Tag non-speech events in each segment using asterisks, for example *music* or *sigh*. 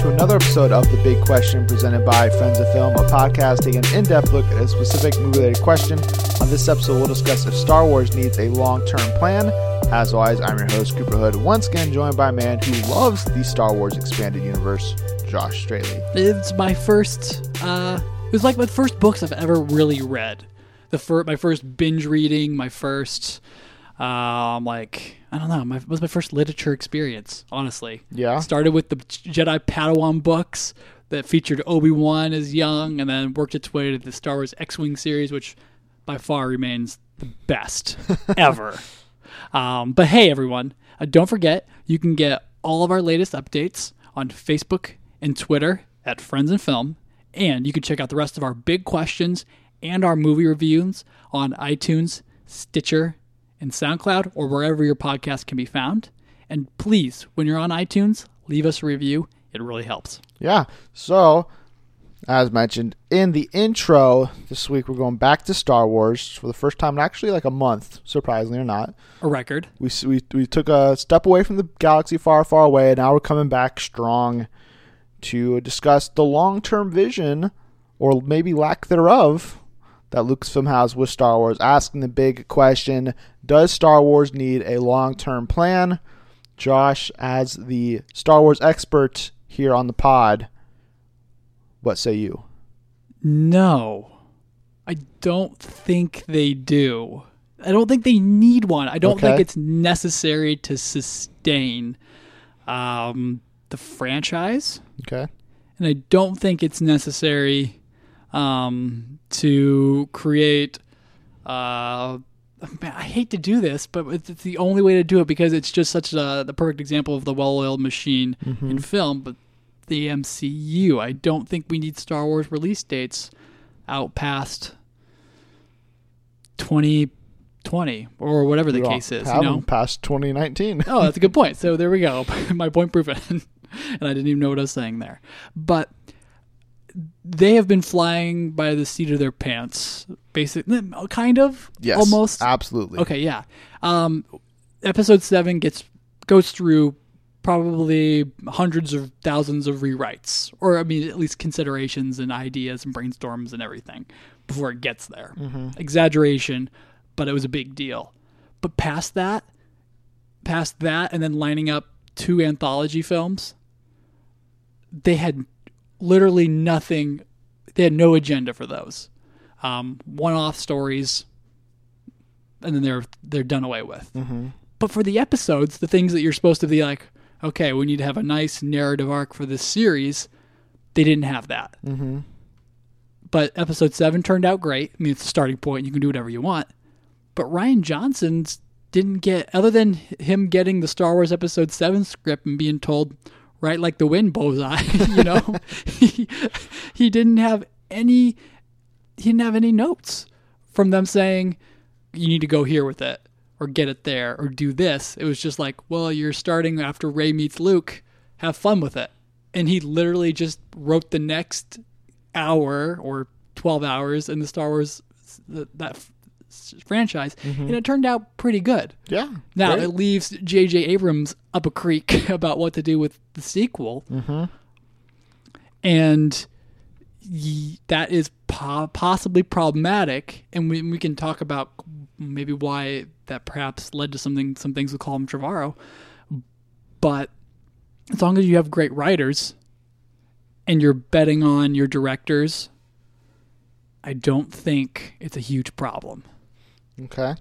to another episode of The Big Question presented by Friends of Film, a podcast taking an in depth look at a specific movie related question. On this episode, we'll discuss if Star Wars needs a long term plan. As always, I'm your host, Cooper Hood, once again joined by a man who loves the Star Wars expanded universe, Josh Straley. It's my first. Uh, it was like my first books I've ever really read. The fir- my first binge reading, my first. Um, like I don't know, my it was my first literature experience. Honestly, Yeah. started with the Jedi Padawan books that featured Obi Wan as young, and then worked its way to the Star Wars X Wing series, which by far remains the best *laughs* ever. Um, but hey, everyone, uh, don't forget you can get all of our latest updates on Facebook and Twitter at Friends and Film, and you can check out the rest of our big questions and our movie reviews on iTunes, Stitcher, and SoundCloud, or wherever your podcast can be found. And please, when you're on iTunes, leave us a review. It really helps. Yeah. So, as mentioned in the intro, this week we're going back to Star Wars for the first time in actually like a month, surprisingly or not. A record. We, we, we took a step away from the galaxy far, far away, and now we're coming back strong to discuss the long term vision, or maybe lack thereof, that Lucasfilm has with Star Wars, asking the big question Does Star Wars need a long term plan? Josh, as the Star Wars expert here on the pod, what say you? No, I don't think they do. I don't think they need one. I don't think it's necessary to sustain um, the franchise, Okay. and I don't think it's necessary um, to create. Uh, man, I hate to do this, but it's the only way to do it because it's just such a, the perfect example of the well-oiled machine in film. But the MCU, I don't think we need Star Wars release dates out past 2020 or whatever the case is. You know. past 2019. Oh, that's a good point. So *laughs* there we go. *laughs* My point proven. *laughs* and I didn't even know what I was saying there. But they have been flying by the seat of their pants, basically, kind of, yes. almost. Absolutely. Okay, yeah. Um, episode seven gets goes through probably hundreds of thousands of rewrites, or I mean, at least considerations and ideas and brainstorms and everything before it gets there. Exaggeration, but it was a big deal. But past that, past that, and then lining up two anthology films, they had literally nothing. They had no agenda for those. Um, one-off stories, and then they're they're done away with. But for the episodes, the things that you're supposed to be like, okay, we need to have a nice narrative arc for this series, they didn't have that. Mm-hmm. But episode seven turned out great. I mean, it's a starting point. You can do whatever you want. But Rian Johnson's didn't get, other than him getting the Star Wars episode seven script and being told, write like the wind, bullseye, *laughs* you know, he, *laughs* he didn't have any, he didn't have any notes from them saying, you need to go here with it or get it there or do this. It was just like, well, you're starting after Rey meets Luke. Have fun with it. And he literally just wrote the next hour or 12 hours in the Star Wars that, franchise and it turned out pretty good. Yeah. Now great. it leaves J.J. Abrams up a creek *laughs* about what to do with the sequel, Mm-hmm. and that is po- possibly problematic. And we we can talk about maybe why that perhaps led to something some things with Colin Trevorrow. But as long as you have great writers, and you're betting on your directors, I don't think it's a huge problem. Okay.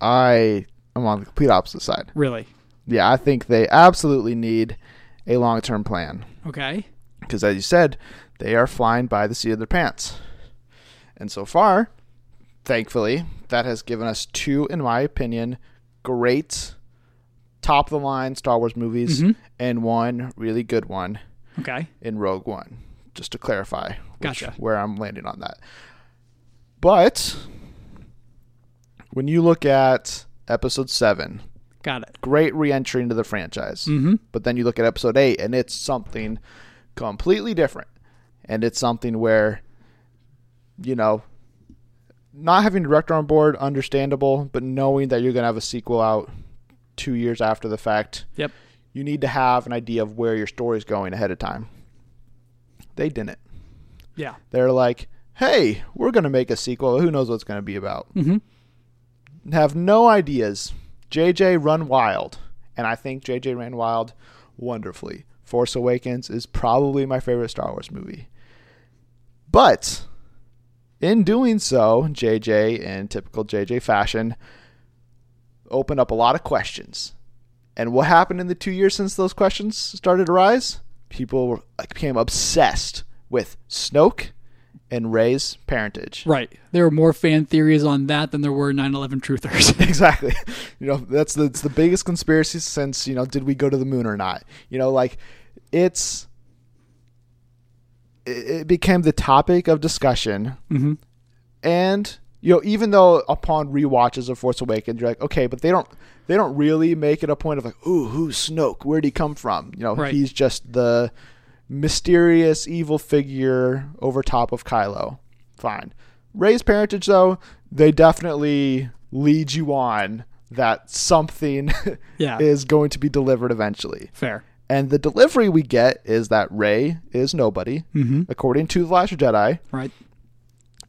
I am on the complete opposite side. Really. Yeah, I think they absolutely need a long term plan. Okay. Because, as you said, they are flying by the seat of their pants. And so far, thankfully, that has given us two, in my opinion, great top of the line Star Wars movies Mhm. and one really good one Okay. in Rogue One. Just to clarify which- Gotcha. where I'm landing on that. But when you look at episode seven, Got it. great re-entry into the franchise. Mm-hmm. But then you look at episode eight, and it's something completely different, and it's something where, you know, not having a director on board, understandable, but knowing that you're gonna have a sequel out two years after the fact, Yep. you need to have an idea of where your story's going ahead of time. They didn't. Yeah. They're like, "Hey, we're going to make a sequel. Who knows what it's going to be about?" Mhm. Have no ideas. JJ run wild, and I think JJ ran wild wonderfully. Force Awakens is probably my favorite Star Wars movie. But in doing so, JJ, in typical JJ fashion, opened up a lot of questions. And what happened in the two years since those questions started to rise? People became obsessed with Snoke and Rey's parentage. Right. There were more fan theories on that than there were 9/11 truthers. *laughs* exactly. You know, that's the, it's the biggest conspiracy since, you know, did we go to the moon or not? You know, like it's it, it became the topic of discussion hmm and you know, even though upon rewatches of Force Awakens, you're like, okay, but they don't they don't really make it a point of like, ooh, who's Snoke? Where'd he come from? You know, Right. he's just the mysterious evil figure over top of Kylo. Fine. Rey's parentage, though, they definitely lead you on that something *laughs* Yeah. is going to be delivered eventually. Fair. And the delivery we get is that Rey is nobody, hmm according to The Last Jedi. Right.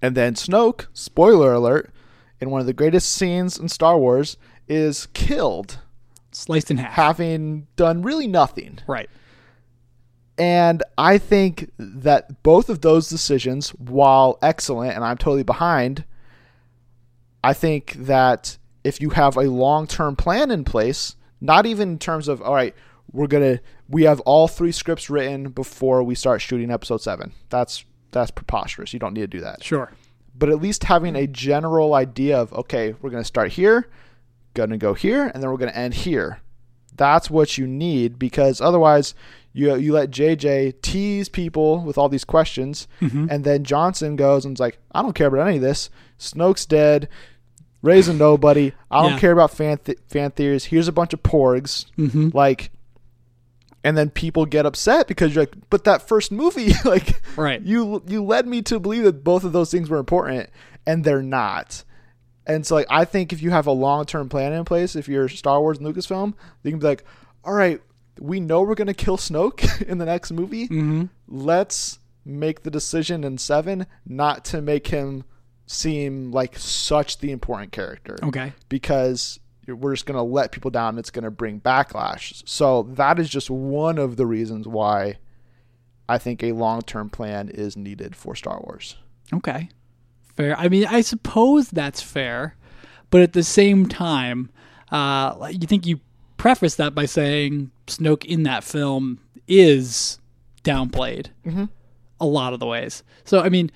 And then Snoke, spoiler alert, in one of the greatest scenes in Star Wars, is killed, Sliced in half. having done really nothing. Right. And I think that both of those decisions, while excellent, and I'm totally behind, I think that if you have a long term plan in place, not even in terms of, all right, we're going to, we have all three scripts written before we start shooting episode seven. That's, that's preposterous. You don't need to do that. Sure. but at least having a general idea of okay, we're going to start here, going to go here, and then we're going to end here. That's what you need because otherwise, you you let JJ tease people with all these questions, and then Johnson goes and's like, I don't care about any of this. Snoke's dead. A nobody. I don't Yeah. care about fan th- fan theories. Here's a bunch of porgs. hmm Like, and then people get upset because you're like, but that first movie, *laughs* like, Right. you you led me to believe that both of those things were important, and they're not. And so, like, I think if you have a long term plan in place, if you're Star Wars and Lucasfilm, you can be like, all right, we know we're gonna kill Snoke *laughs* in the next movie. hmm Let's make the decision in seven not to make him seem like such the important character Okay. because we're just going to let people down. It's going to bring backlash. So that is just one of the reasons why I think a long term plan is needed for Star Wars. Okay. Fair. I mean, I suppose that's fair, but at the same time, uh, you think you preface that by saying Snoke in that film is downplayed Mhm. a lot of the ways. So, I mean,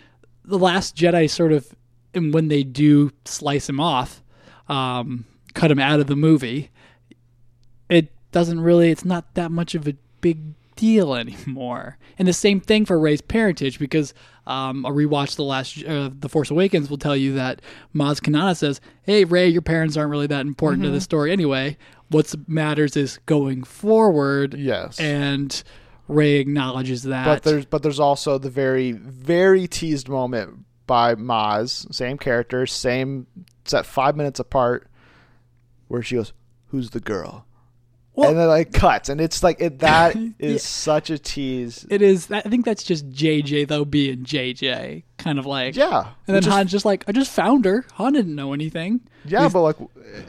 the Last Jedi sort of, and when they do slice him off, um, cut him out of the movie, it doesn't really, it's not that much of a big deal *laughs* anymore. And the same thing for Rey's parentage, because um, a rewatch the last, uh, the Force Awakens will tell you that Maz Kanata says, "Hey Rey, your parents aren't really that important to the story anyway. What matters is going forward." Yes. And Rey acknowledges that. but there's but there's also the very very teased moment by Maz, same character, same set five minutes apart, where she goes, "Who's the girl?" Well- and then like cuts, and it's like it, that *laughs* is Yeah. such a tease. it is. I think that's just JJ though being JJ, kind of like. yeah, And then Han's just like, I just found her. Han didn't know anything. Yeah, but like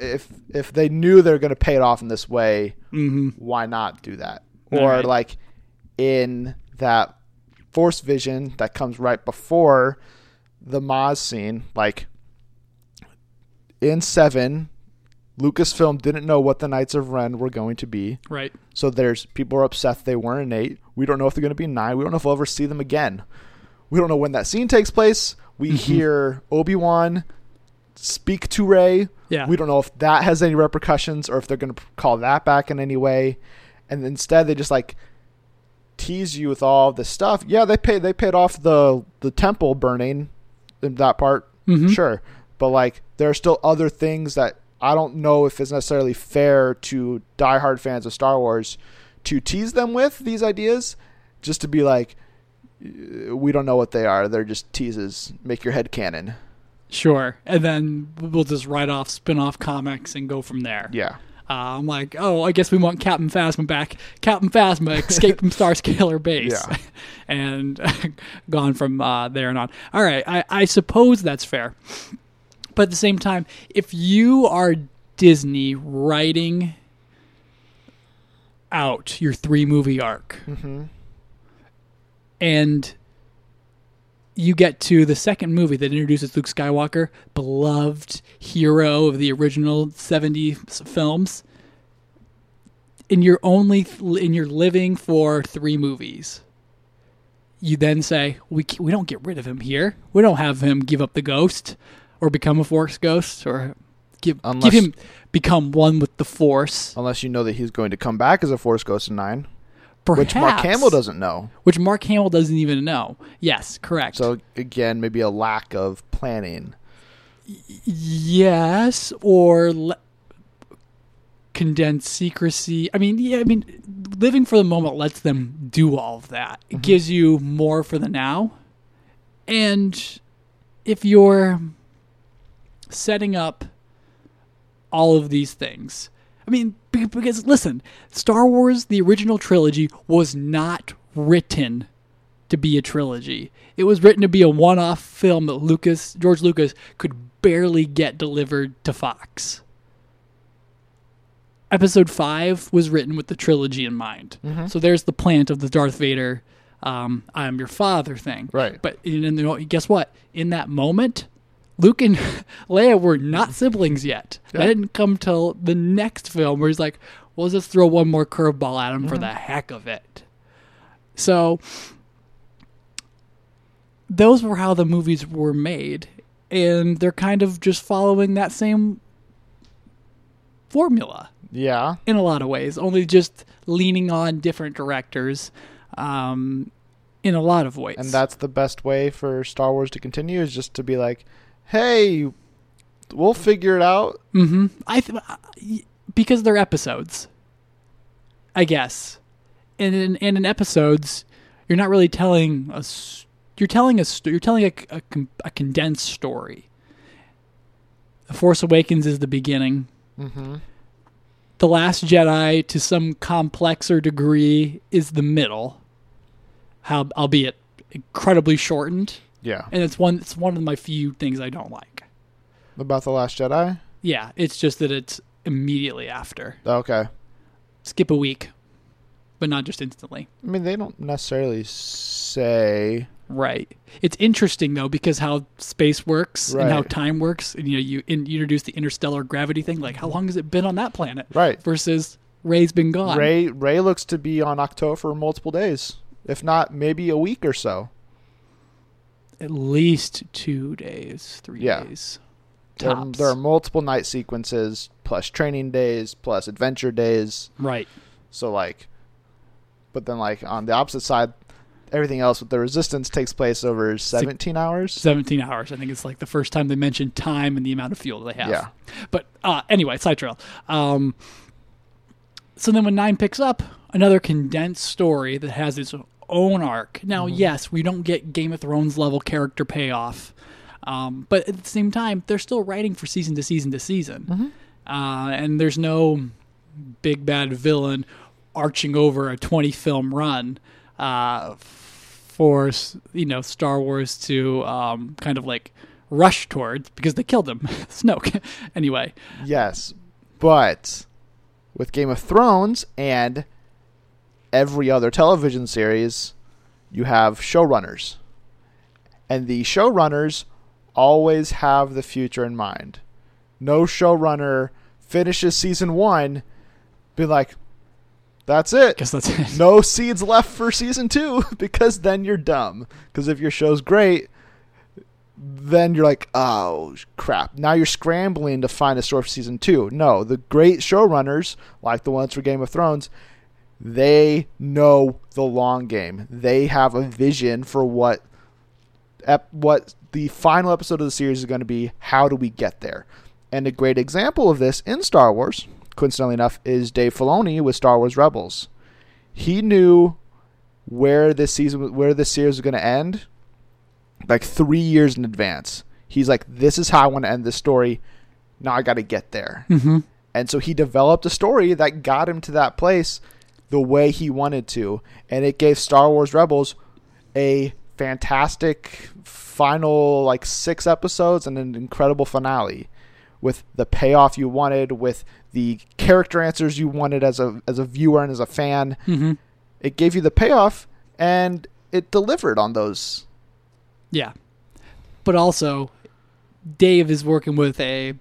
if if they knew they're going to pay it off in this way, hmm why not do that? Or right. like in that Force Vision that comes right before the Maz scene, like in Seven, Lucasfilm didn't know what the Knights of Ren were going to be. Right. So there's people are upset they weren't in eight. We don't know if they're going to be nine. We don't know if we'll ever see them again. We don't know when that scene takes place. We Mm-hmm. hear Obi Wan speak to Rey. Yeah. We don't know if that has any repercussions or if they're going to call that back in any way. And instead, they just like tease you with all this stuff. Yeah, they paid they paid off the the temple burning in that part, Mhm. sure. But like, there are still other things that I don't know if it's necessarily fair to diehard fans of Star Wars to tease them with these ideas, just to be like, "Uh, we don't know what they are. They're just teases. Make your head canon. Sure. And then we'll just write off spin off comics and go from there. Yeah. Uh, I'm like, oh, I guess we want Captain Phasma back. Captain Phasma escaped from *laughs* Starkiller Base, Yeah. *laughs* and *laughs* gone from uh, there and on. All right, I, I suppose that's fair, but at the same time, if you are Disney writing out your three movie arc, mm-hmm. and you get to the second movie that introduces Luke Skywalker, beloved hero of the original 70 films. And you're only and you're living for three movies. You then say we we don't get rid of him here. We don't have him give up the ghost or become a force ghost or give Unless- give him become one with the force. Unless you know that he's going to come back as a Force Ghost in nine, Perhaps, which Mark Hamill doesn't know. Which Mark Hamill doesn't even know. Yes, correct. So again, maybe a lack of planning. Yes, or le- condensed secrecy. I mean, yeah, I mean, living for the moment lets them do all of that. It mm-hmm. gives you more for the now. And if you're setting up all of these things, I mean, because listen, Star Wars, the original trilogy, was not written to be a trilogy. It was written to be a one-off film that Lucas, George Lucas, could barely get delivered to Fox. Episode five was written with the trilogy in mind. So there's the plant of the Darth Vader, um, "I am your father" thing. Right. But in, in the, guess what? In that moment, Luke and *laughs* Leia were not siblings yet. That didn't come till the next film, where he's like, "Well, let's just throw one more curveball at him for the heck of it." So those were how the movies were made, and they're kind of just following that same formula Yeah. in a lot of ways, only just leaning on different directors um, in a lot of ways. And that's the best way for Star Wars to continue is just to be like, hey, we'll figure it out. Mm-hmm. I th- because they're episodes, I guess, and in and in episodes, you're not really telling us. You're telling us. You're telling a, a, a condensed story. The Force Awakens is the beginning. Mm-hmm. The Last Jedi, to some complexer degree, is the middle. How, albeit incredibly shortened, Yeah. and it's one. It's one of my few things I don't like. About The Last Jedi? Yeah, it's just that it's immediately after. Okay. Skip a week, but not just instantly. I mean, they don't necessarily say. Right. It's interesting though because how space works and how time works, and you know you, in, you introduce the interstellar gravity thing. Like, how long has it been on that planet? Right. Versus Rey's been gone. Rey Rey looks to be on Ahch-To for multiple days, if not maybe a week or so. At least two days, three Yeah. days. There, there are multiple night sequences, plus training days, plus adventure days. right. So like, but then like on the opposite side, everything else with the resistance takes place over 17 hours. 17 hours. I think it's like the first time they mentioned time and the amount of fuel they have. Yeah. But uh, anyway, side trail. Um, so then when Nine picks up another condensed story that has its own arc. Now, yes, we don't get Game of Thrones level character payoff. Um, but at the same time, they're still writing for season to season to season. Uh, and there's no big bad villain arching over a 20 film run uh, for you know Star Wars to um, kind of like rush towards because they killed him *laughs* Snoke *laughs* anyway Yes, but with Game of Thrones and every other television series, you have showrunners. And the showrunners always have the future in mind. No showrunner finishes season one, be like, that's it. guess that's it No seeds left for season two *laughs* because then you're dumb. Because if your show's great, then you're like, oh crap. Now you're scrambling to find a story for season two. No, the great showrunners, like the ones for Game of Thrones, they know the long game. They have a vision for what ep- what the final episode of the series is going to be. How do we get there? And a great example of this in Star Wars, coincidentally enough, is Dave Filoni with Star Wars Rebels. He knew where this season, where this series was going to end, like three years in advance. He's like, "This is how I want to end this story. Now I got to get there." hmm And so he developed a story that got him to that place the way he wanted to. And it gave Star Wars Rebels a fantastic final like 6 episodes and an incredible finale with the payoff you wanted with the character answers you wanted as a as a viewer and as a fan. Mm-hmm. It gave you the payoff and it delivered on those. Yeah. But also, Dave is working with a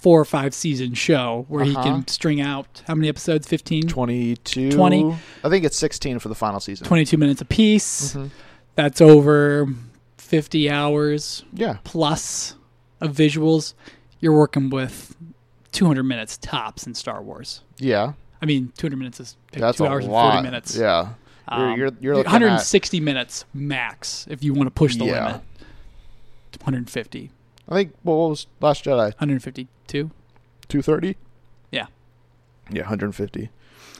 four or five season show where he Uh-huh. can string out how many episodes? 15? 22 20. I think it's 16 for the final season. 22 minutes apiece. Mhm. That's over 50 hours Yeah. plus of visuals. You're working with 200 minutes tops in Star Wars. Yeah. I mean, 200 minutes is That's two a hours lot. and 40 minutes. Yeah. You're, Um, you're, you're looking 160 minutes max if you want to push the Yeah. limit. 150, at, I think, well, what was Last Jedi? 152. 230? Yeah. Yeah, 150.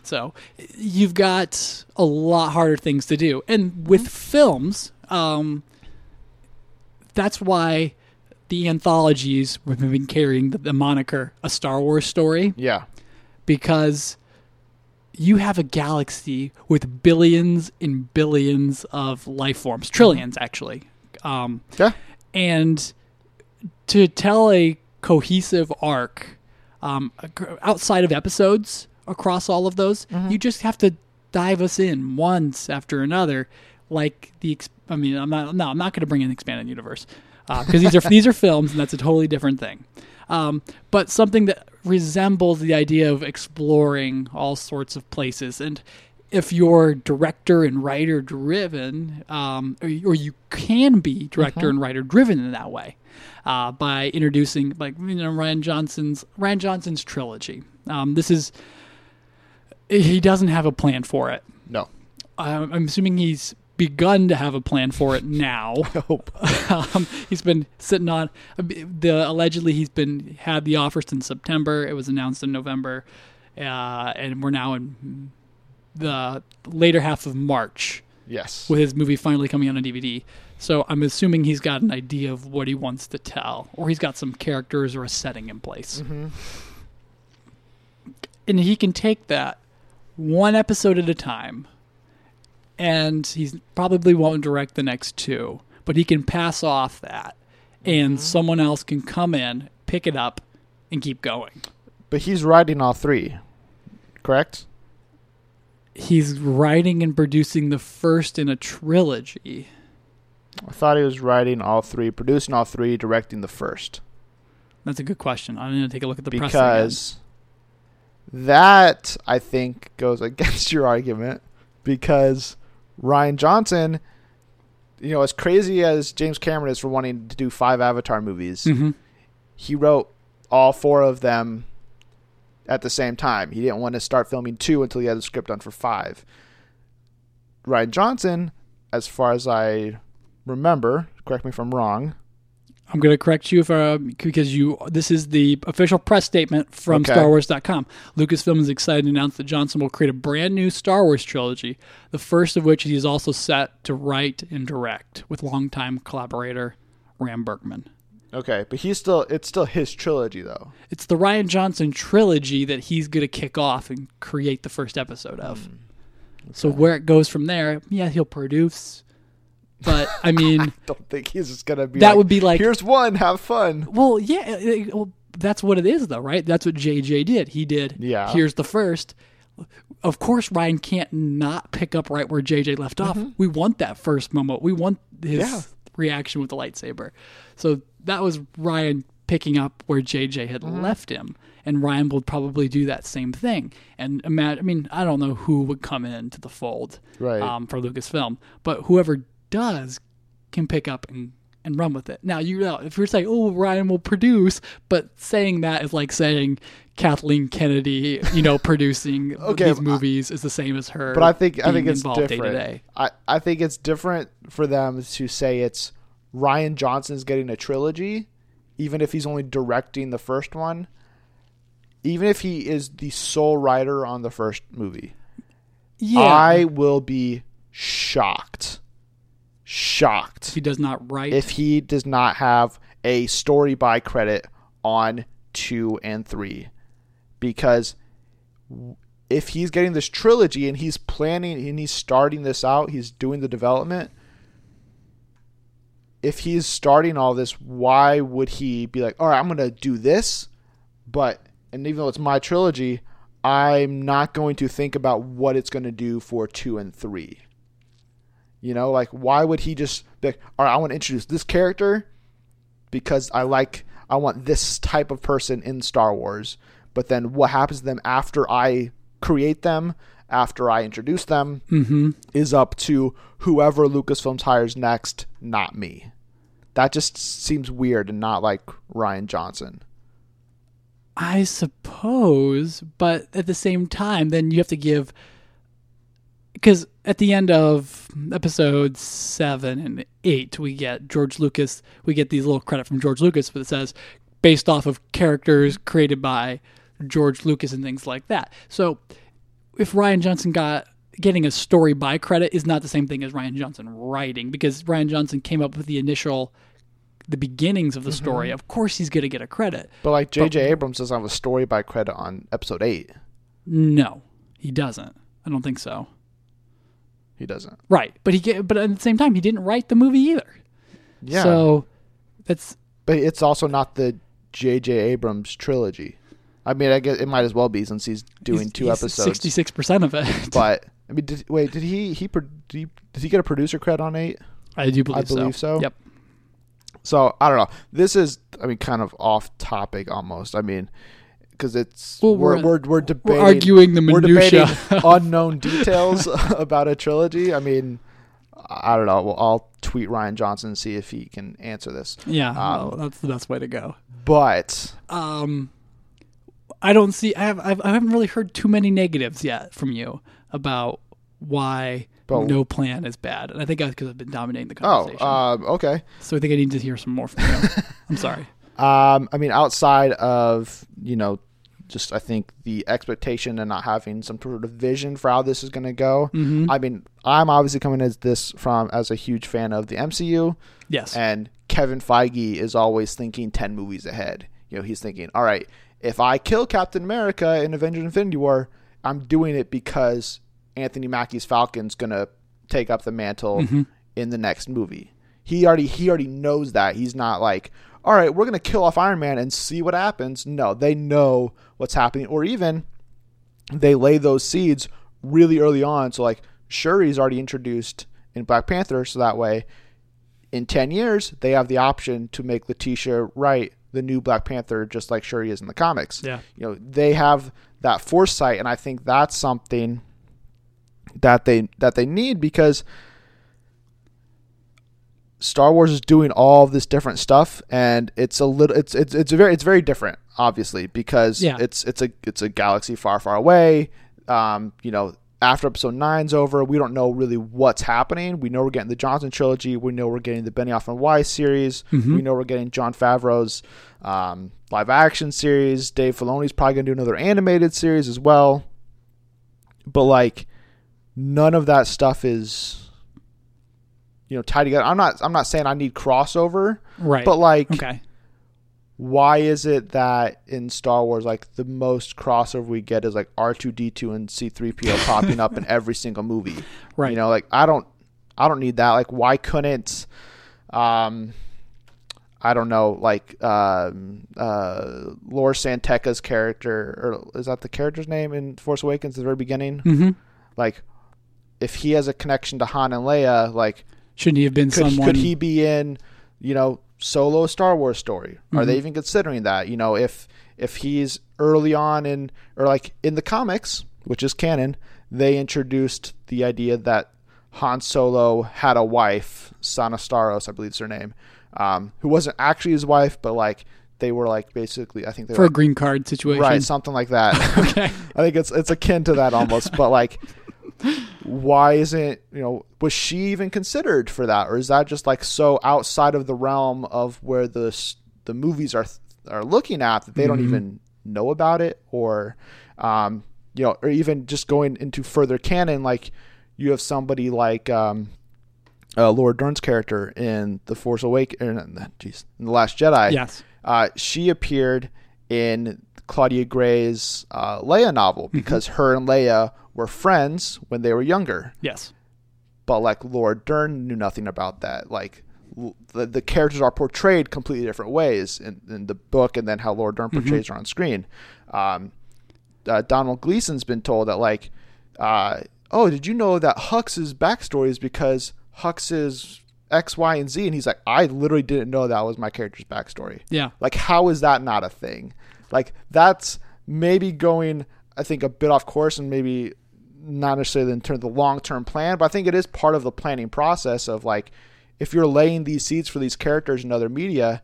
So you've got a lot harder things to do. And with films, um, that's why the anthologies have been carrying the, the moniker a Star Wars story Yeah. because you have a galaxy with billions and billions of life forms, trillions actually. Um, Yeah. and to tell a cohesive arc um, outside of episodes across all of those, you just have to dive us in once after another. Like the, I mean, I'm not, no, I'm not going to bring in expanded universe because these are *laughs* these are films, and that's a totally different thing. Um, but something that resembles the idea of exploring all sorts of places and if you're director and writer driven, um, or, or you can be director and writer driven in that way, uh, by introducing like you know Rian Johnson's Rian Johnson's trilogy. Um, this is he doesn't have a plan for it. No. I'm I'm assuming he's begun to have a plan for it now. *laughs* I hope. *laughs* um, he's been sitting on the allegedly he's been had the offer since September. It was announced in November, uh, and we're now in the later half of March Yes. with his movie finally coming out on DVD. So I'm assuming he's got an idea of what he wants to tell, or he's got some characters or a setting in place, mm-hmm. and he can take that one episode at a time and he probably won't direct the next two, but he can pass off that, and mm-hmm. someone else can come in, pick it up, and keep going. but he's writing all three, correct? He's writing and producing the first in a trilogy. I thought he was writing all three, producing all three, directing the first. That's a good question. I'm going to take a look at the press because that I think goes *laughs* against your argument because Rian Johnson, you know, as crazy as James Cameron is for wanting to do five Avatar movies, again. hmm he wrote all four of them at the same time. He didn't want to start filming two until he had the script done for five. Rian Johnson, as far as I remember, correct me if I'm wrong. I'm going to correct you if, uh, because you. This is the official press statement from Okay. StarWars.com. Lucasfilm is excited to announce that Johnson will create a brand new Star Wars trilogy, the first of which he is also set to write and direct with longtime collaborator Ram Bergman. Okay, but he's still it's still his trilogy though. It's the Rian Johnson trilogy that he's going to kick off and create the first episode of. So where it goes from there, yeah, he'll produce. But I *laughs* mean, I don't think he's just gonna be. That like, would be like- here's one, have fun. well, yeah, it- well, that's what it is, though, right? That's what JJ did. He did. Yeah. Here's the first. Of course, Rian can't not pick up right where JJ left off. We want that first moment. We want his Mm-hmm. Yeah. reaction with the lightsaber. So that was Rian picking up where JJ had Mm-hmm. left him, and Rian will probably do that same thing. And imagine, I mean, I don't know who would come into the fold Right. um, for Lucasfilm, but whoever does can pick up and, and run with it. Now, you know, if you're saying, "Oh, Rian will produce," but saying that is like saying Kathleen Kennedy, you know, *laughs* producing Okay, these but I- movies is the same as her. but I think I think it's different. day-to-day. I I think it's different for them to say it's Rian Johnson is getting a trilogy, even if he's only directing the first one. Even if he is the sole writer on the first movie, Yeah, I will be shocked. Shocked. if he does not write. if he does not have a story by credit on two and three. because if he's getting this trilogy and he's planning and he's starting this out, he's doing the development. If he's starting all this, why would he be like, all right, I'm going to do this, but, and even though it's my trilogy, I'm not going to think about what it's going to do for two and three. You know, like, why would he just be like, all right, I want to introduce this character because I like, I want this type of person in Star Wars. But then what happens to them after I create them, after I introduce them, Mm-hmm. is up to whoever Lucasfilms hires next, not me. That just seems weird and not like Rian Johnson. I suppose, but at the same time, then you have to give because at the end of episode seven and eight, we get George Lucas. We get these little credit from George Lucas that says based off of characters created by George Lucas and things like that. So if Rian Johnson got getting a story by credit is not the same thing as Rian Johnson writing because Rian Johnson came up with the initial the beginnings of the mm-hmm. story. Of course he's going to get a credit. But like J.J. Abrams doesn't have a story by credit on episode eight. No, he doesn't. I don't think so. He doesn't. Right, but he get, but at the same time he didn't write the movie either. Yeah. So that's but it's also not the J.J. Abrams trilogy. I mean, I guess it might as well be since he's doing two episodes. Sixty six percent of it. But *laughs* I mean, did, wait, did he he did he, get a producer credit on eight? I do believe, I believe so. Yep. So I don't know. This is, I mean, kind of off topic almost. I mean, because it's Well, we're, we're- we're we're debating arguing the we're minutia. debating *laughs* unknown details *laughs* about a trilogy. I mean, I don't know. Well, I'll tweet Rian Johnson and see if he can answer this. Yeah, Um, well, that's the best way to go. But Um, I don't see. I have. I've, I haven't really heard too many negatives yet from you about why But- no plan is bad, and I think that's because I've been dominating the oh, conversation. um, okay. so I think I need to hear some more from you. *laughs* I'm sorry. Um, I mean, outside of you know, just I think the expectation and not having some sort of vision for how this is going to go. Mhm. I mean, I'm obviously coming as this from as a huge fan of the MCU, Yes. and Kevin Feige is always thinking ten movies ahead. You know, he's thinking, all right, if I kill Captain America in Avengers: Infinity War, I'm doing it because Anthony Mackie's Falcon's going to take up the mantle mm-hmm. in the next movie. He already he already knows that. He's not like, all right, we're gonna kill off Iron Man and see what happens. No, they know what's happening, or even they lay those seeds really early on. So like Shuri's already introduced in Black Panther, so that way in ten years they have the option to make Letitia Wright the new Black Panther, just like Shuri is in the comics. Yeah. You know, they have that foresight, and I think that's something that they that they need because Star Wars is doing all this different stuff, and it's a little it's it's it's very it's very different, obviously, because Yeah. it's it's a it's a galaxy far far away. Um, you know, after Episode Nine's over, we don't know really what's happening. We know we're getting the Johnson trilogy. We know we're getting the Benioff and Weiss series. We know we're getting Jon Favreau's um, live action series. Dave Filoni's probably gonna do another animated series as well. But like, none of that stuff is you know tied together. I'm not I'm not saying I need crossover, right. but like okay. Why is it that in Star Wars like the most crossover we get is like R2D2 and C3PO *laughs* popping up in every single movie. Right. You know, like I don't I don't need that. Like why couldn't um I don't know, like um uh Lor San Tekka's character or is that the character's name in Force Awakens at the very beginning? hmm Like if he has a connection to Han and Leia, like Shouldn't he have been could, someone? could he be in you know solo Star Wars story are Mm-hmm. they even considering that you know if if he's early on in or like in the comics which is canon they introduced the idea that Han Solo had a wife Sana Starros I believe is her name um, who wasn't actually his wife but like they were like basically I think they were for were a green card situation? right something like that *laughs* Okay. *laughs* I think it's it's akin to that almost, but like, why isn't you know was she even considered for that, or is that just like so outside of the realm of where the the movies are are looking at that they don't even know about it, or um, you know, or even just going into further canon, like you have somebody like um, uh, Laura Dern's character in the Force Awakens, jeez, in the Last Jedi, Yes. uh, she appeared in Claudia Gray's uh, Leia novel because her and Leia were friends when they were younger. Yes. But like Laura Dern knew nothing about that. Like the, the characters are portrayed completely different ways in, in the book and then how Laura Dern portrays her on screen. Um, uh, Donald Gleeson's been told that like, uh, oh, did you know that Hux's backstory is because Hux is X, Y, and Z? And he's like, I literally didn't know that was my character's backstory. Yeah. Like, how is that not a thing? Like, that's maybe going, I think, a bit off course and maybe not necessarily in terms of the long term plan, but I think it is part of the planning process of like, if you're laying these seeds for these characters in other media,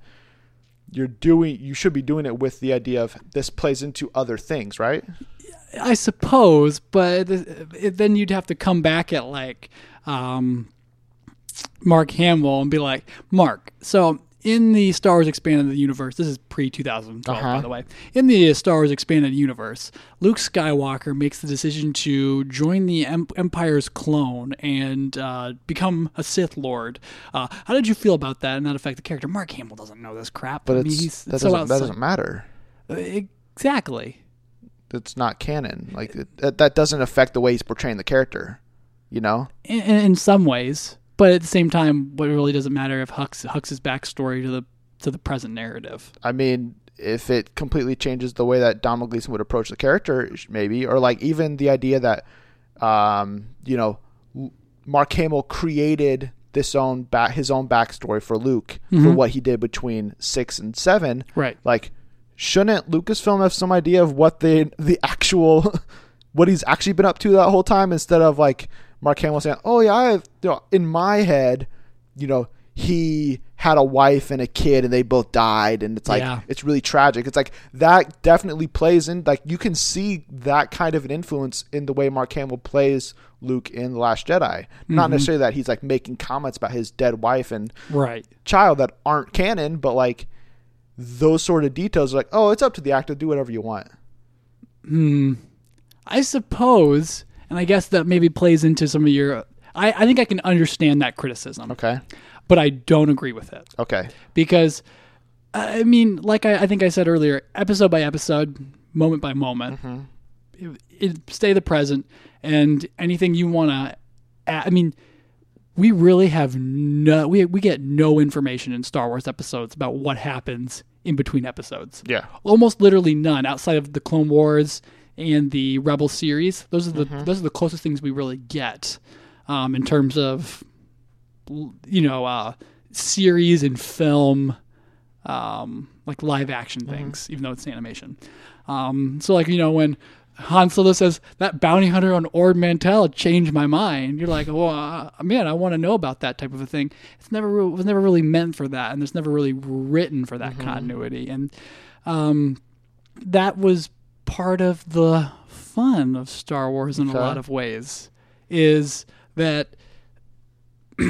you're doing, you should be doing it with the idea of this plays into other things, right? I suppose, but then you'd have to come back at like um, Mark Hamill and be like, Mark, so in the Star Wars Expanded Universe, this is pre 2012, by Uh-huh. the way. In the Star Wars Expanded Universe, Luke Skywalker makes the decision to join the em- Empire's clone and uh, become a Sith Lord. Uh, how did you feel about that and that affect the character? Mark Hamill doesn't know this crap. But I mean, he's that, so doesn't, that doesn't matter. Exactly. It's not canon. Like, it, that, that doesn't affect the way he's portraying the character, you know? in, in some ways, but at the same time, what really doesn't matter if Hux Hux's backstory to the to the present narrative. I mean, if it completely changes the way that Donald Gleeson would approach the character, maybe, or like even the idea that, um, you know, Mark Hamill created this own back his own backstory for Luke for what he did between six and seven. Right. Like, shouldn't Lucasfilm have some idea of what the the actual *laughs* what he's actually been up to that whole time instead of like Mark Hamill saying, "Oh yeah, I, you know, in my head, you know, he had a wife and a kid and they both died and it's like Yeah. it's really tragic." It's like that definitely plays in like you can see that kind of an influence in the way Mark Hamill plays Luke in The Last Jedi. Not necessarily that he's like making comments about his dead wife and Right. child that aren't canon, but like those sort of details are like, oh, it's up to the actor, do whatever you want. Hmm i suppose, and I guess that maybe plays into some of your. I, I think I can understand that criticism, Okay. but I don't agree with it Okay. because, I mean, like I, I think I said earlier, episode by episode, moment by moment, mm-hmm. it, it, stay the present, and anything you want to. I mean, we really have no we we get no information in Star Wars episodes about what happens in between episodes. Yeah. Almost literally none outside of the Clone Wars and the Rebel series. Those are the Mm-hmm. those are the closest things we really get um, in terms of you know uh, series and film um, like live action Mm-hmm. things, even though it's animation. Um, so like you know when Han Solo says that bounty hunter on Ord Mantell changed my mind. You're like, well, uh, man, I want to know about that type of a thing. It's never re- was never really meant for that, and it's never really written for that continuity. And um, that was part of the fun of Star Wars in Okay. a lot of ways. Is that *clears throat*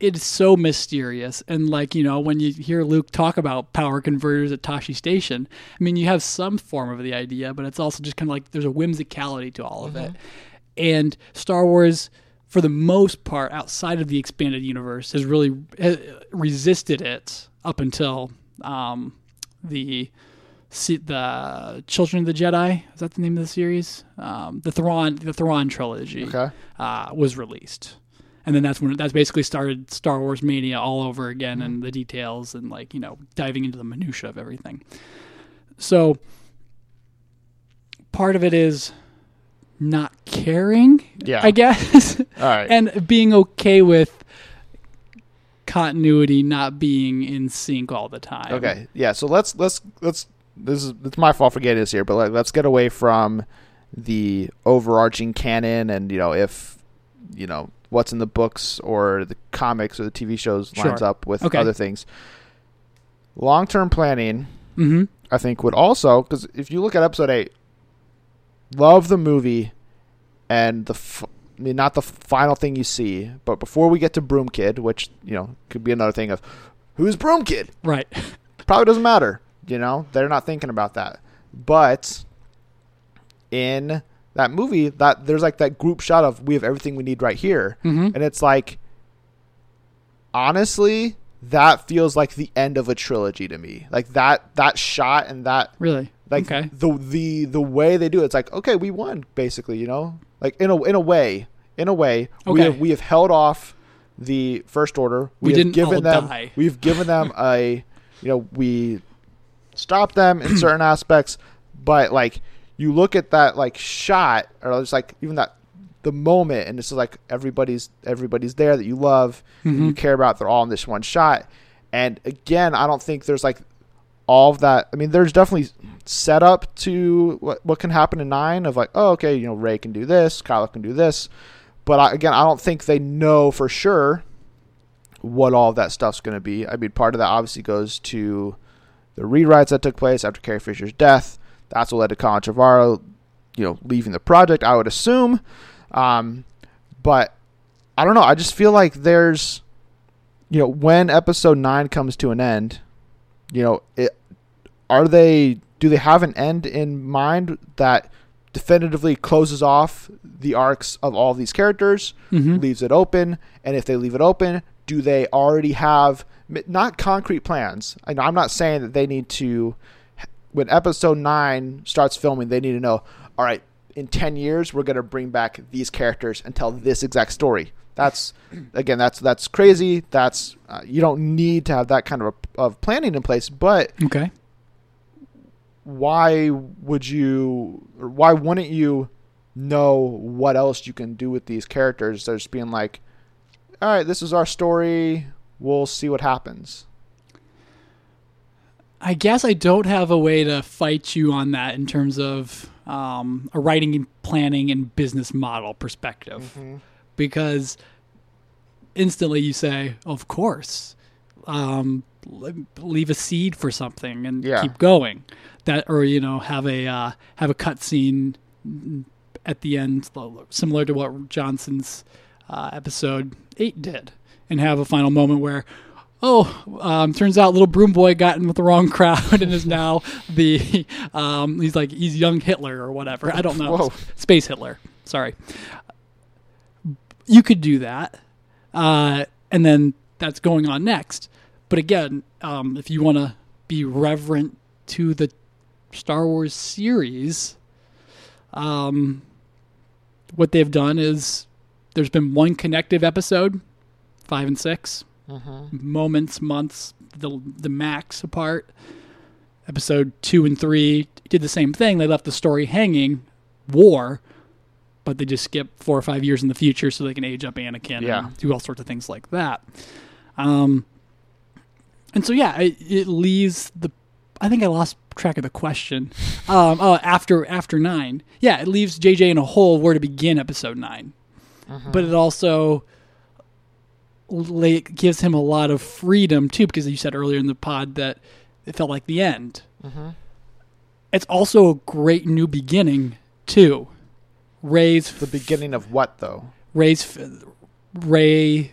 it's so mysterious and like you know when you hear luke talk about power converters at Tosche station i mean you have some form of the idea but it's also just kind of like there's a whimsicality to all of it and star wars for the most part outside of the expanded universe has really uh, resisted it up until um, the se- the children of the jedi is that the name of the series um, the Thrawn the Thrawn trilogy Okay. uh, was released. And then that's when that's basically started Star Wars mania all over again and the details and like, you know, diving into the minutia of everything. So part of it is not caring, Yeah. I guess. *laughs* All right. and being okay with continuity not being in sync all the time. okay. Yeah. So let's let's let's. This is it's my fault for getting this here, but like, let's get away from the overarching canon and you know if you know what's in the books or the comics or the TV shows lines Sure. up with Okay. other things. Long term planning, Mhm. I think, would also because if you look at episode eight, love the movie, and the f- I mean not the final thing you see, but before we get to Broom Kid, which you know could be another thing of who's Broom Kid, Right. probably doesn't matter. You know, they're not thinking about that. But in that movie, that there's like that group shot of we have everything we need right here, Mhm. and it's like honestly that feels like the end of a trilogy to me. Like that that shot and that Really? like okay. the the the way they do it, it's like okay, we won basically. You know, like in a in a way, in a way, we have we have held off the first order. We have didn't given them die. we've given them *laughs* a you know we stopped them in *clears throat* certain aspects, but like you look at that like shot or just like even that the moment and it's like everybody's everybody's there that you love and you mm-hmm. care about they're all in this one shot. And again i don't think there's like all of that i mean there's definitely setup to what, what can happen in nine of like oh okay you know Rey can do this kylo can do this. But I, again i don't think they know for sure what all of that stuff's going to be. I mean part of that obviously goes to the rewrites that took place after carrie fisher's death that's what led to colin trevorrow you know leaving the project i would assume um, but I don't know. I just feel like there's, you know, when episode nine comes to an end, you know, it are they do they have an end in mind that definitively closes off the arcs of all these characters, Mhm. leaves it open, and if they leave it open, do they already have not concrete plans? I know I'm not saying that they need to when episode 9 starts filming, they need to know, all right, in 10 years we're going to bring back these characters and tell this exact story. That's again that's that's crazy. That's uh, you don't need to have that kind of of planning in place, but Okay. why would you or why wouldn't you know what else you can do with these characters they're being like all right this is our story. We'll see what happens. I guess I don't have a way to fight you on that in terms of um, a writing and planning and business model perspective, because instantly you say, "Of course, um, leave a seed for something and Yeah. keep going." That, or you know, have a uh, have a cutscene at the end, similar to what Johnson's uh, episode eight did, and have a final moment where, oh, um, turns out little broom boy got in with the wrong crowd and is now the *laughs* um, he's like he's young Hitler or whatever. I don't know, Whoa. space Hitler. Sorry, you could do that, uh, and then that's going on next. But again, um, if you want to be reverent to the Star Wars series, um, what they've done is there's been one connective episode, five and 6 moments, months, the the max apart. Episode two and three did the same thing. They left the story hanging, war, but they just skip four or five years in the future so they can age up Anakin Yeah. and do all sorts of things like that. Um, and so yeah, it, it leaves the. I think I lost track of the question. Um, oh, after after nine, yeah, it leaves JJ in a hole where to begin episode 9 but it also la- gives him a lot of freedom too, because you said earlier in the pod that it felt like the end. Mm-hmm. It's also a great new beginning too. Rey's the beginning of what though Rey's f- Rey,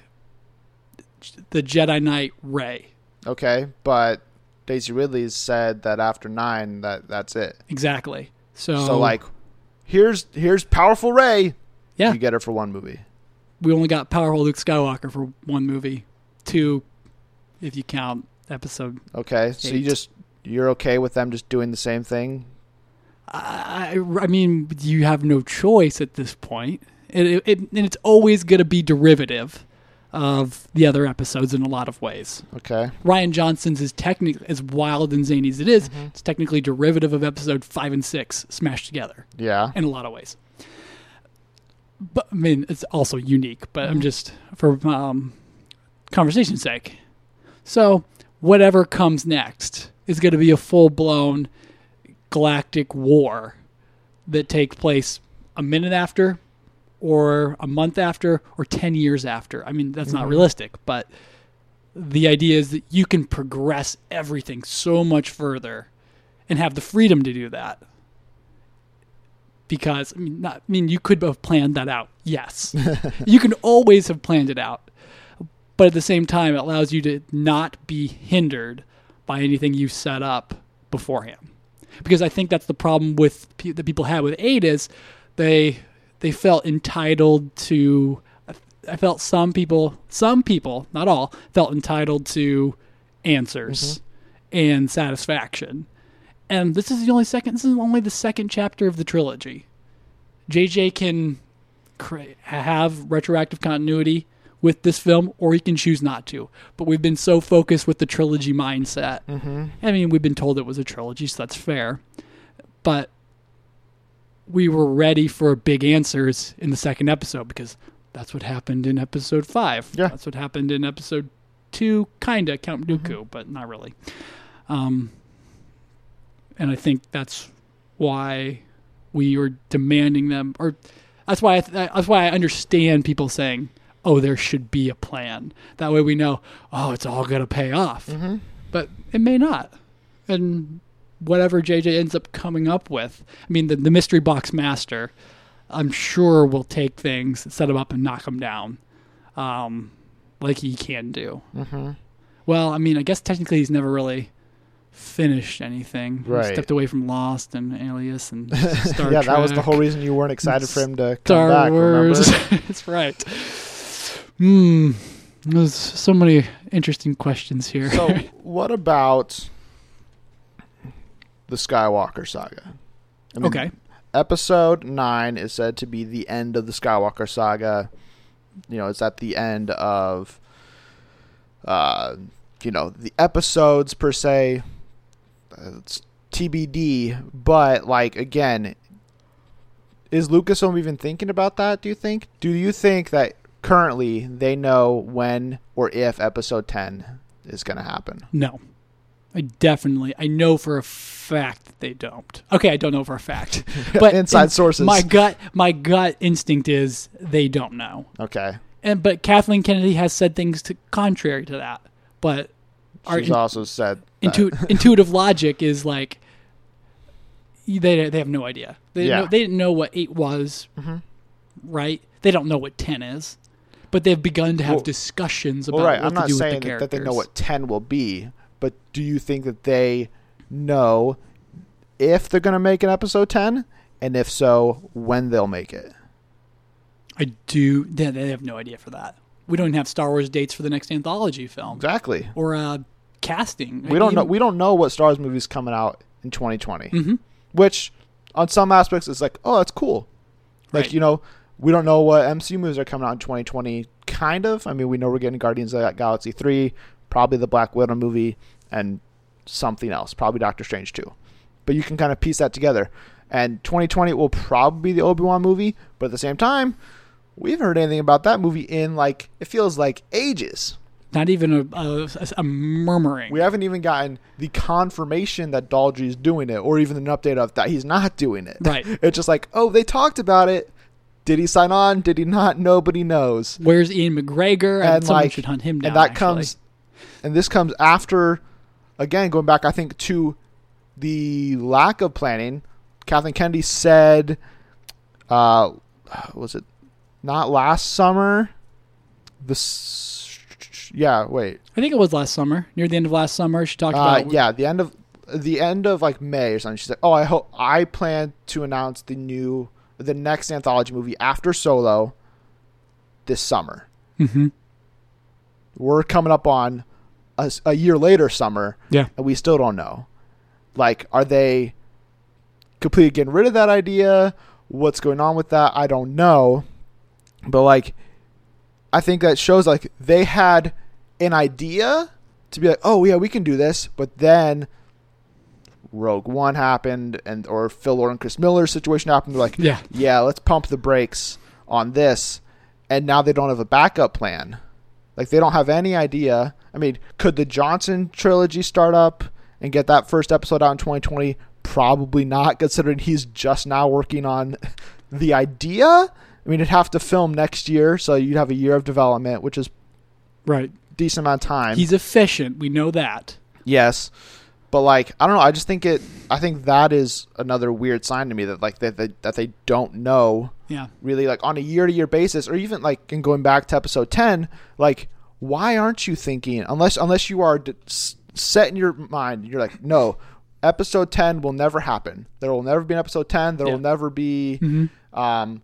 the Jedi Knight Rey. okay but daisy ridley's said that after nine that that's it Exactly. So, so like here's here's powerful Rey yeah, you get her for one movie we only got powerful Luke Skywalker for one movie, two, if you count episode okay so you just you're okay with them just doing the same thing I, I mean, you have no choice at this point. It, it, it, and it's always going to be derivative of the other episodes in a lot of ways. okay Rian Johnson's is technically as wild and zany as it is, Mm-hmm. It's technically derivative of episode five and six smashed together yeah in a lot of ways. But I mean, it's also unique. But Mm-hmm. I'm just for um, conversation's sake. So whatever comes next is going to be a full blown galactic war that takes place a minute after, or a month after, or ten years after. I mean, that's not realistic, but the idea is that you can progress everything so much further and have the freedom to do that because I mean, not, I mean, you could have planned that out. Yes, *laughs* you can always have planned it out, but at the same time, it allows you to not be hindered by anything you set up beforehand. Because I think that's the problem with pe- that people had with aid is they they felt entitled to I felt some people, some people, not all, felt entitled to answers mm-hmm. and satisfaction. And this is the only second. This is only the second chapter of the trilogy. JJ can cra- have retroactive continuity with this film, or he can choose not to. But we've been so focused with the trilogy mindset. Mm-hmm. I mean, we've been told it was a trilogy, so that's fair. But we were ready for big answers in the second episode because that's what happened in episode five. Yeah. That's what happened in episode two, kinda Count Dooku, but not really. Um, and I think that's why we are demanding them, or that's why I th- that's why I understand people saying, "Oh, there should be a plan." That way we know, oh, it's all gonna pay off Mm-hmm. but it may not. And whatever JJ ends up coming up with, I mean, the, the mystery box master, I'm sure will take things, set them up, and knock them down, um, like he can do. Mm-hmm. Well, I mean, I guess technically he's never really finished anything. He Right. stepped away from Lost and Alias and *laughs* Star yeah, Trek. that was the whole reason you weren't excited for him to come Star back. Wars. Remember? *laughs* That's right. Hmm. There's so many interesting questions here. So, *laughs* what about the Skywalker saga? I mean, okay. Episode nine is said to be the end of the Skywalker saga. You know, it's at the end of, uh, you know, the episodes per se. It's TBD, but like again, is Lucasfilm even thinking about that? Do you think? Do you think that currently they know when or if Episode ten is going to happen? No. I definitely I know for a fact that they don't. Okay, I don't know for a fact. *laughs* *laughs* But Inside in- sources. My gut my gut instinct is they don't know. Okay. And but Kathleen Kennedy has said things to contrary to that. But She's in- also said intu- *laughs* intuitive logic is like they they have no idea. They Yeah. know, they didn't know what 8 was. Mhm. Right? They don't know what 10 is. But they've begun to have Well- discussions about Well, right. what I'm to not do with saying the that, characters. that they know what 10 will be, but do you think that they know if they're going to make an episode 10? And if so, when they'll make it? I do. They, they have no idea for that. We don't even have Star Wars dates for the next anthology film Exactly. or uh, casting. We don't know. We don't know what Star Wars movie's coming out in 2020. hmm Which, on some aspects, is like, oh, that's cool. Like Right. you know, we don't know what MCU movies are coming out in 2020. Kind of. I mean, we know we're getting Guardians of the Galaxy 3, probably the Black Widow movie, and something else, probably Doctor Strange too. But you can kind of piece that together. And 2020 will probably be the Obi Wan movie, but at the same time, we haven't heard anything about that movie in like it feels like ages. Not even a, a, a murmuring. We haven't even gotten the confirmation that Daldry is doing it, or even an update of that he's not doing it. Right. *laughs* It's just like, oh, they talked about it. Did he sign on? Did he not? Nobody knows. Where's Ewan McGregor? And someone like, should hunt him down. and that actually. comes, and this comes after, again, going back, I think to the lack of planning. Kathleen Kennedy said, uh, was it not last summer? This, yeah, wait. I think it was last summer, near the end of last summer. She talked Uh, about yeah, the end of the end of like May or something. She's like, "Oh, I hope I plan to announce the new the next anthology movie after Solo this summer. hmm We're coming up on a year later summer, Yeah. and we still don't know. Like, are they completely getting rid of that idea? What's going on with that? I don't know. But like, I think that shows like they had an idea to be like, oh yeah, we can do this, but then Rogue One happened, and or Phil Lord and Chris Miller's situation happened. They're like, Yeah. yeah, let's pump the brakes on this, and now they don't have a backup plan. Like they don't have any idea. I mean, could the Johnson trilogy start up and get that first episode out in 2020? Probably not, considering he's just now working on *laughs* the idea. I mean, it'd have to film next year, so you'd have a year of development, which is Right. decent amount of time. He's efficient. We know that. Yes, but like I don't know. I just think it. I think that is another weird sign to me that like that they, that they don't know Yeah. really like on a year to year basis, or even like in going back to episode ten. Like, why aren't you thinking unless unless you are d- set in your mind? You're like, no, episode ten will never happen. There will never be an episode ten. There Yeah. will never be hmm um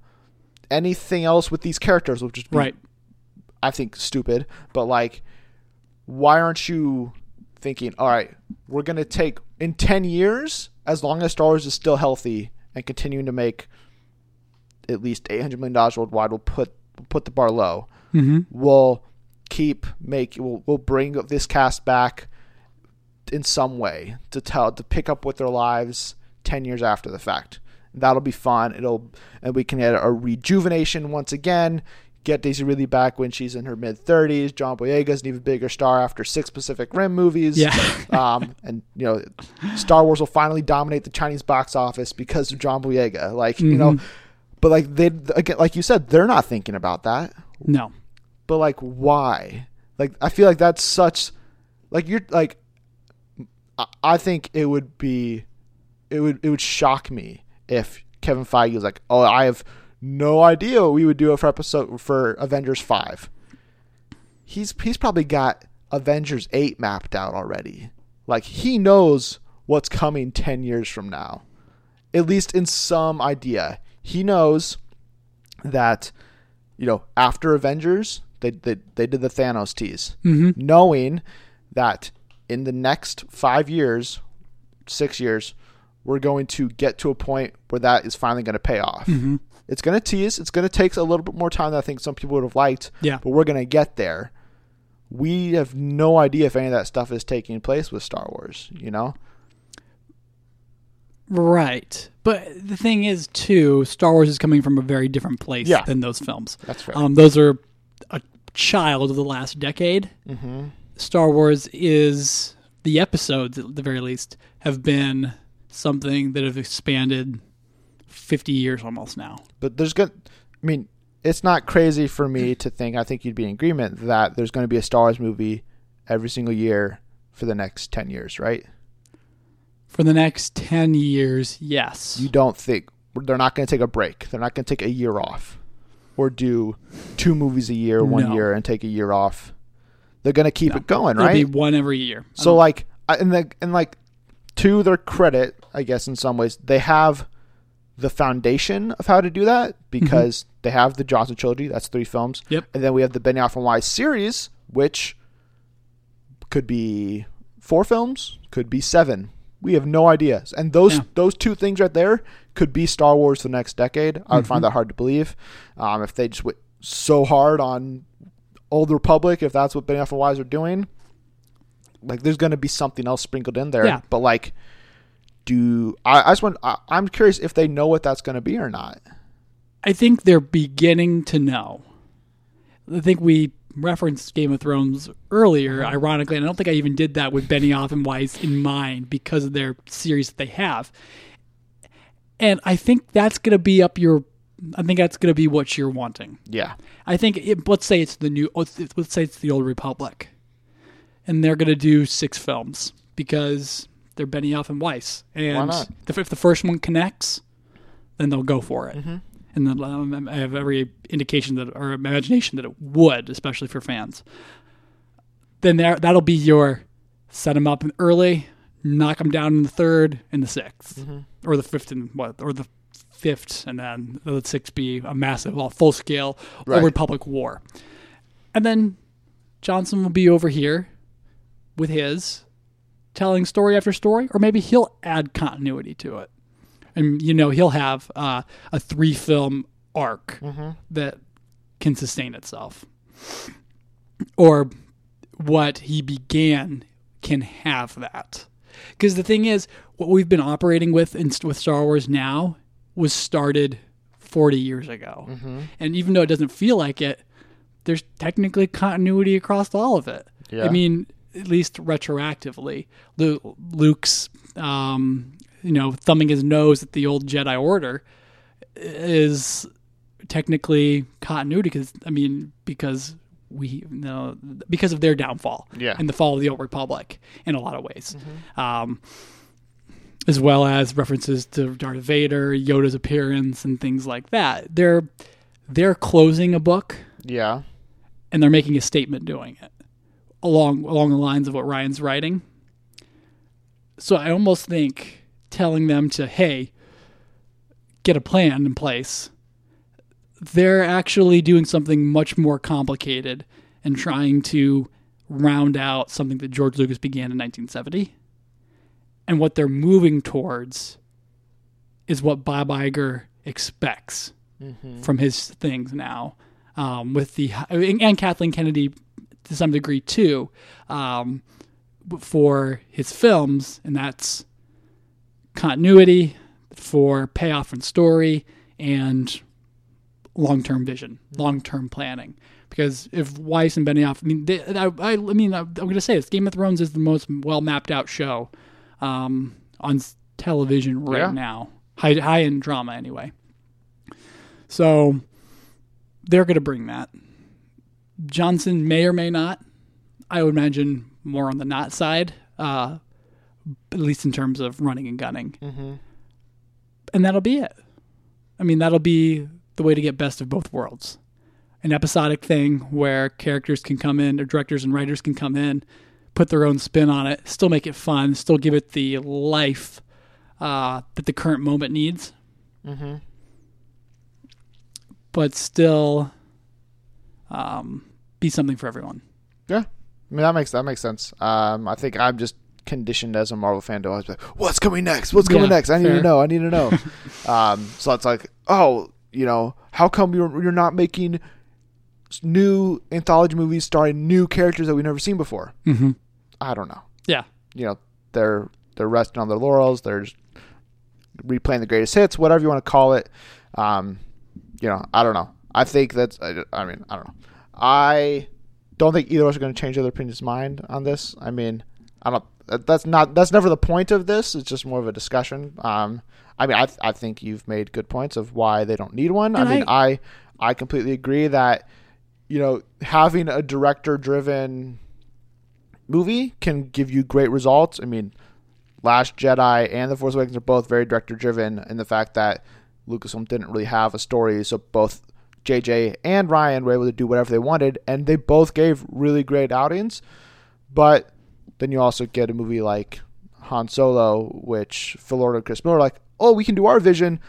anything else with these characters. Will just be Right. I think stupid, but like why aren't you thinking, all right, we're going to take in 10 years as long as Star Wars is still healthy and continuing to make at least 800 million dollars worldwide, we'll put we'll put the bar low. Mm-hmm. We'll keep make we'll, we'll bring this cast back in some way to tell to pick up with their lives 10 years after the fact. That'll be fun. It'll and we can get a rejuvenation once again. Get Daisy Ridley back when she's in her mid 30s. John Boyega's an even bigger star after six Pacific Rim movies. Yeah. *laughs* um, and you know, Star Wars will finally dominate the Chinese box office because of John Boyega. Like you know, but like they again, like you said, they're not thinking about that. No. But like, why? Like, I feel like that's such, like you're like, I- I think it would be, it would it would shock me if Kevin Feige was like, oh, I have no idea what we would do for episode for Avengers five. He's he's probably got Avengers eight mapped out already. Like he knows what's coming ten years from now, at least in some idea. He knows that you know, after Avengers, they they, they did the Thanos tease, Mm-hmm. knowing that in the next five years, six years, we're going to get to a point where that is finally going to pay off. Mm-hmm. It's going to tease. It's going to take a little bit more time than I think some people would have liked, Yeah. but we're going to get there. We have no idea if any of that stuff is taking place with Star Wars. You know, Right. But the thing is, too, Star Wars is coming from a very different place Yeah. than those films. that's fair. Um, those are a child of the last decade. mm-hmm. Star Wars is the episodes, at the very least, have been something that have expanded 50 years almost now. But there's going I mean, it's not crazy for me *clears throat* to think I think you'd be in agreement that there's going to be a Star Wars movie every single year for the next 10 years, right? For the next 10 years, yes. You don't think they're not going to take a break. They're not going to take a year off or do two movies a year, one No. year and take a year off. They're going to keep No. it going, It'll right? be one every year. So um, like, I- and the and like, to their credit, I guess in some ways they have the foundation of how to do that because they have the Johnson trilogy. That's three films. Yep. And then we have the Benioff and Weiss series, which could be four films, could be seven. We have no idea. And those Yeah. those two things right there could be Star Wars the next decade. I would Mm-hmm. find that hard to believe. Um, if they just went so hard on Old Republic, if that's what Benioff and Weiss are doing, like there's going to be something else sprinkled in there. Yeah. But like, do I, I just want? I, I'm curious if they know what that's going to be or not. I think they're beginning to know. I think we referenced Game of Thrones earlier, ironically, and I don't think I even did that with Benioff and Weiss in mind because of their series that they have. And I think that's going to be up your. I think that's going to be what you're wanting. Yeah. I think it, let's say it's the new. Let's say it's the Old Republic, and they're going to do six films because they're Benioff and Weiss, and if, the first one connects, then they'll go for it. Mm-hmm. And then um, I have every indication that, or imagination that it would, especially for fans. Then there, that'll be your set them up early, knock them down in the third and the 6th Mm-hmm. or the fifth and what, or the fifth, and then the sixth be a massive, well, full scale Right. Republic war. And then Johnson will be over here with his telling story after story, or maybe he'll add continuity to it. And you know, he'll have uh, a three film arc that can sustain itself. Or what he began can have that. Because the thing is, what we've been operating with in, with Star Wars now was started 40 years ago. And even though it doesn't feel like it, there's technically continuity across all of it. Yeah. I mean, at least retroactively. Luke's, um, you know, thumbing his nose at the old Jedi Order is technically continuity because, I mean, because we you know because of their downfall Yeah. and the fall of the old republic in a lot of ways um, as well as references to darth vader yoda's appearance and things like that they're they're closing a book Yeah. and they're making a statement doing it along along the lines of what Rian's writing. So I almost think telling them to hey, get a plan in place. they're actually doing something much more complicated and trying to round out something that George Lucas began in 1970. And what they're moving towards is what Bob Iger expects from his things now. Um, with the and Kathleen Kennedy to some degree too, um, for his films, and that's continuity for payoff and story and long-term vision, long-term planning. Because if Weiss and Benioff, I mean, they, I, I, I mean, I'm going to say this: Game of Thrones is the most well mapped out show um, on television right Yeah. now, high high end drama anyway. So they're going to bring that. Johnson may or may not. I would imagine more on the not side, uh, at least in terms of running and gunning. Mm-hmm. And that'll be it. I mean, that'll be the way to get best of both worlds. An episodic thing where characters can come in, or directors and writers can come in, put their own spin on it, still make it fun, still give it the life uh, that the current moment needs, Mm-hmm. but still um, be something for everyone. Yeah, I mean that makes that makes sense. Um, I think I'm just conditioned as a Marvel fan to always be like, "What's coming next? What's coming Yeah, next? I need fair. to know. I need to know." *laughs* um, so it's like, oh, you know, how come you're you're not making new anthology movies starring new characters that we've never seen before? Mm-hmm. I don't know. Yeah. You know, they're they're resting on their laurels. They're just replaying the greatest hits, whatever you want to call it. Um, you know, I don't know. I think that's. I, I mean, I don't know. I don't think either of us are going to change the other opinion's mind on this. I mean, I don't. That's not. That's never the point of this. It's just more of a discussion. Um, I mean, I I think you've made good points of why they don't need one. And I mean, I I completely agree that you know having a director-driven movie can give you great results. I mean, Last Jedi and The Force Awakens are both very director-driven in the fact that Lucasfilm didn't really have a story, so both JJ and Rian were able to do whatever they wanted, and they both gave really great outings. But then you also get a movie like Han Solo, which Phil Lord and Chris Miller are like, oh, we can do our vision.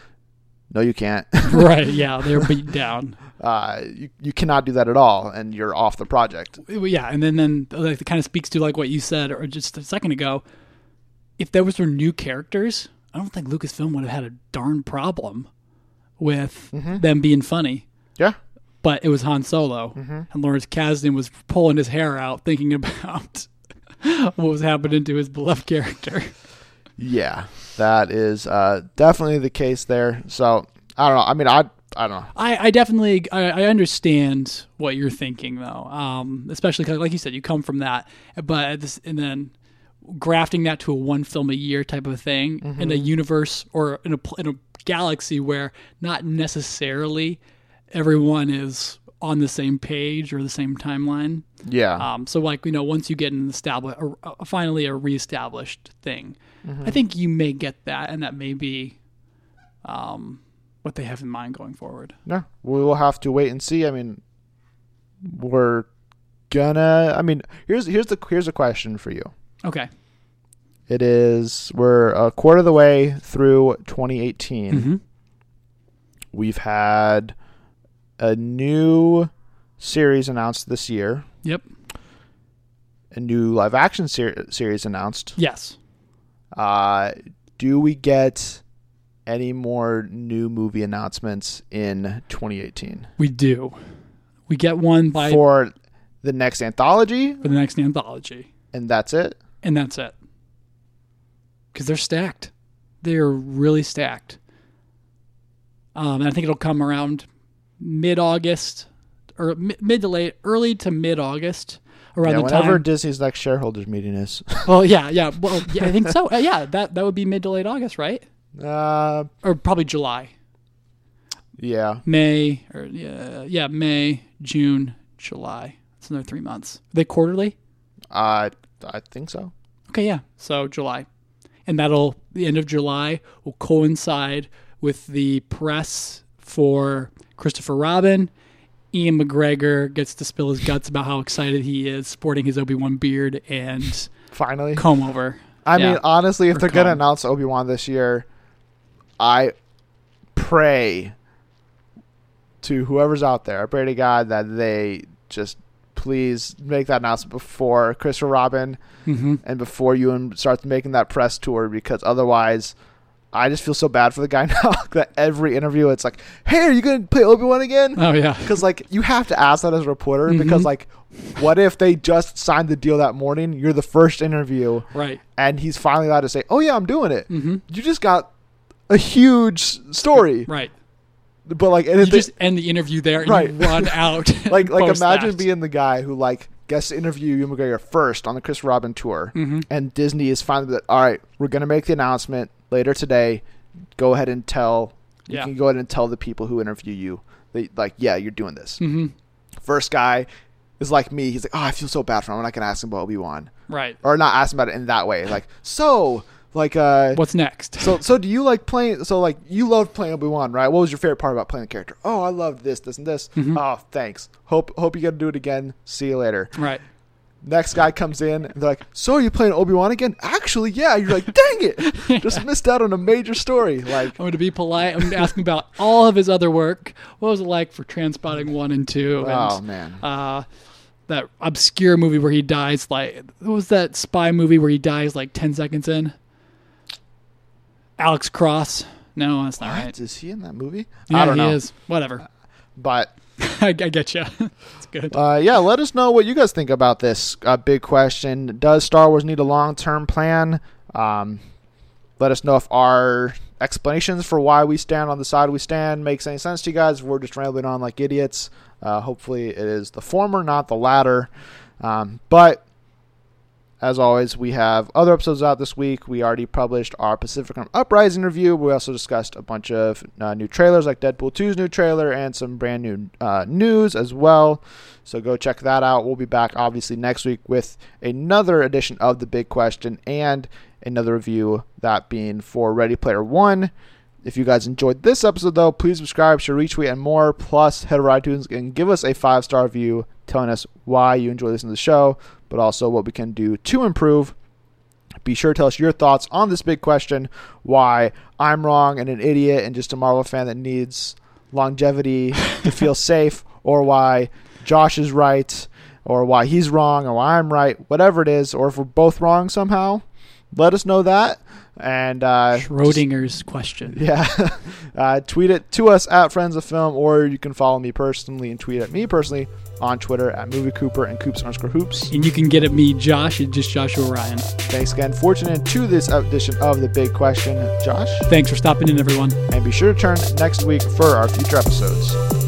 No, you can't. *laughs* right. Yeah, they're beat down. *laughs* uh, you, you cannot do that at all, and you're off the project. yeah, and then then like it kind of speaks to like what you said or just a second ago. If there was were new characters, I don't think Lucasfilm would have had a darn problem with them being funny. Yeah. But it was Han Solo, and Lawrence Kasdan was pulling his hair out thinking about *laughs* what was happening to his beloved character. Yeah, that is uh, definitely the case there. So I don't know. I mean, I I don't know. I, I definitely I, I understand what you're thinking though, um, especially 'cause, like you said, you come from that, but this, and then grafting that to a one film a year type of thing in a universe or in a in a galaxy where not necessarily everyone is on the same page or the same timeline. Yeah, Um, so like you know, once you get an established, a, a, finally a reestablished thing, I think you may get that, and that may be um, what they have in mind going forward. no, we will have to wait and see. I mean, we're gonna. I mean, here's here's the here's a question for you. Okay. It is we're a quarter of the way through 2018. Mm-hmm. We've had a new series announced this year, Yep. a new live action ser- series announced. Yes. Uh, do we get any more new movie announcements in 2018 We do. We get one by for the next anthology, for the next anthology, and that's it? and that's it. Because they're stacked. They're really stacked. Um, and I think it'll come around mid-August or mid to late, early to mid-August, around Yeah, the whenever time. Disney's next shareholders meeting is. *laughs* well, yeah, yeah. Well, yeah, I think so. Uh, yeah, that that would be mid to late August, right? uh, Or probably July, yeah. May, or yeah, yeah, May, June, July. It's another three months. Are they quarterly? Uh, I think so. Okay, yeah. So July. And that'll the end of July will coincide with the press for Christopher Robin. Ewan McGregor gets to spill his guts about how excited he is sporting his Obi-Wan beard and Finally. comb over. I Yeah. mean, honestly, if Or they're going to announce Obi Wan this year, I pray to whoever's out there, I pray to God that they just please make that announcement before Christopher Robin hmm and before you and start making that press tour because otherwise I just feel so bad for the guy *laughs* now that every interview it's like, "Hey, are you going to play Obi-Wan again?" Oh yeah. Because like you have to ask that as a reporter because Mhm. like, what if they just signed the deal that morning? You're the first interview, Right. and he's finally allowed to say, "Oh yeah, I'm doing it." hmm You just got a huge story, Right. but like, and You they- just end the interview there and Right. you run *laughs* out. like like *laughs* imagine that. being the guy who like gets to interview Ewan McGregor first on the Chris Robin tour, Mhm. and Disney is finally like, all right, we're gonna make the announcement later today. Go ahead and tell. You Yeah. can go ahead and tell the people who interview you. They like, yeah, you're doing this. Mhm. First guy is like me. He's like, oh, I feel so bad for him. I'm not gonna ask him about Obi Wan, Right. or not ask him about it in that way. Like, so like uh. What's next? So, so *laughs* do you like playing? So, like, you loved playing Obi Wan, right? What was your favorite part about playing the character? Oh, I loved this, this, and this. Mhm. Oh, thanks. Hope, hope you get to do it again. See you later. right. Next guy comes in, and they're like, "So are you playing Obi Wan again?" Actually, yeah. You're like, "Dang it, *laughs* just missed out on a major story." Like, I'm going to be polite. I'm going to ask him about all of his other work. What was it like for Trainspotting 1 and 2? oh And, man, uh, that obscure movie where he dies like what was that spy movie where he dies like 10 seconds in? Alex Cross. No, that's not what right. is he in that movie? Yeah, I don't he know, is. Whatever. but *laughs* I, I get you. *laughs* good. uh, yeah, let us know what you guys think about this uh, big question. Does Star Wars need a long term plan? Um, let us know if our explanations for why we stand on the side we stand makes any sense to you guys. We're just rambling on like idiots. Uh, hopefully, it is the former, not the latter. Um, but as always, we have other episodes out this week. We already published our Pacific Rim Uprising review. We also discussed a bunch of uh, new trailers, like Deadpool 2's new trailer, and some brand new uh, news as well. So go check that out. We'll be back, obviously, next week with another edition of The Big Question and another review, that being for Ready Player One. If you guys enjoyed this episode, though, please subscribe, share, retweet, and more. Plus, head over iTunes and give us a five star review telling us why you enjoy listening to the show, but also what we can do to improve. Be sure to tell us your thoughts on this big question why I'm wrong and an idiot and just a Marvel fan that needs longevity to feel *laughs* safe, or why Josh is right, or why he's wrong, or why I'm right, whatever it is, or if we're both wrong somehow. Let us know that. And uh, Schrodinger's question. *laughs* yeah. *laughs* uh, tweet it to us at Friends of Film, or you can follow me personally and tweet at me personally on Twitter at Movie Cooper and Coops underscore Hoops. And you can get at me, Josh, at just Joshua Ryan. Thanks again for tuning in to this edition of The Big Question. Josh, Thanks for stopping in, everyone. and be sure to turn next week for our future episodes.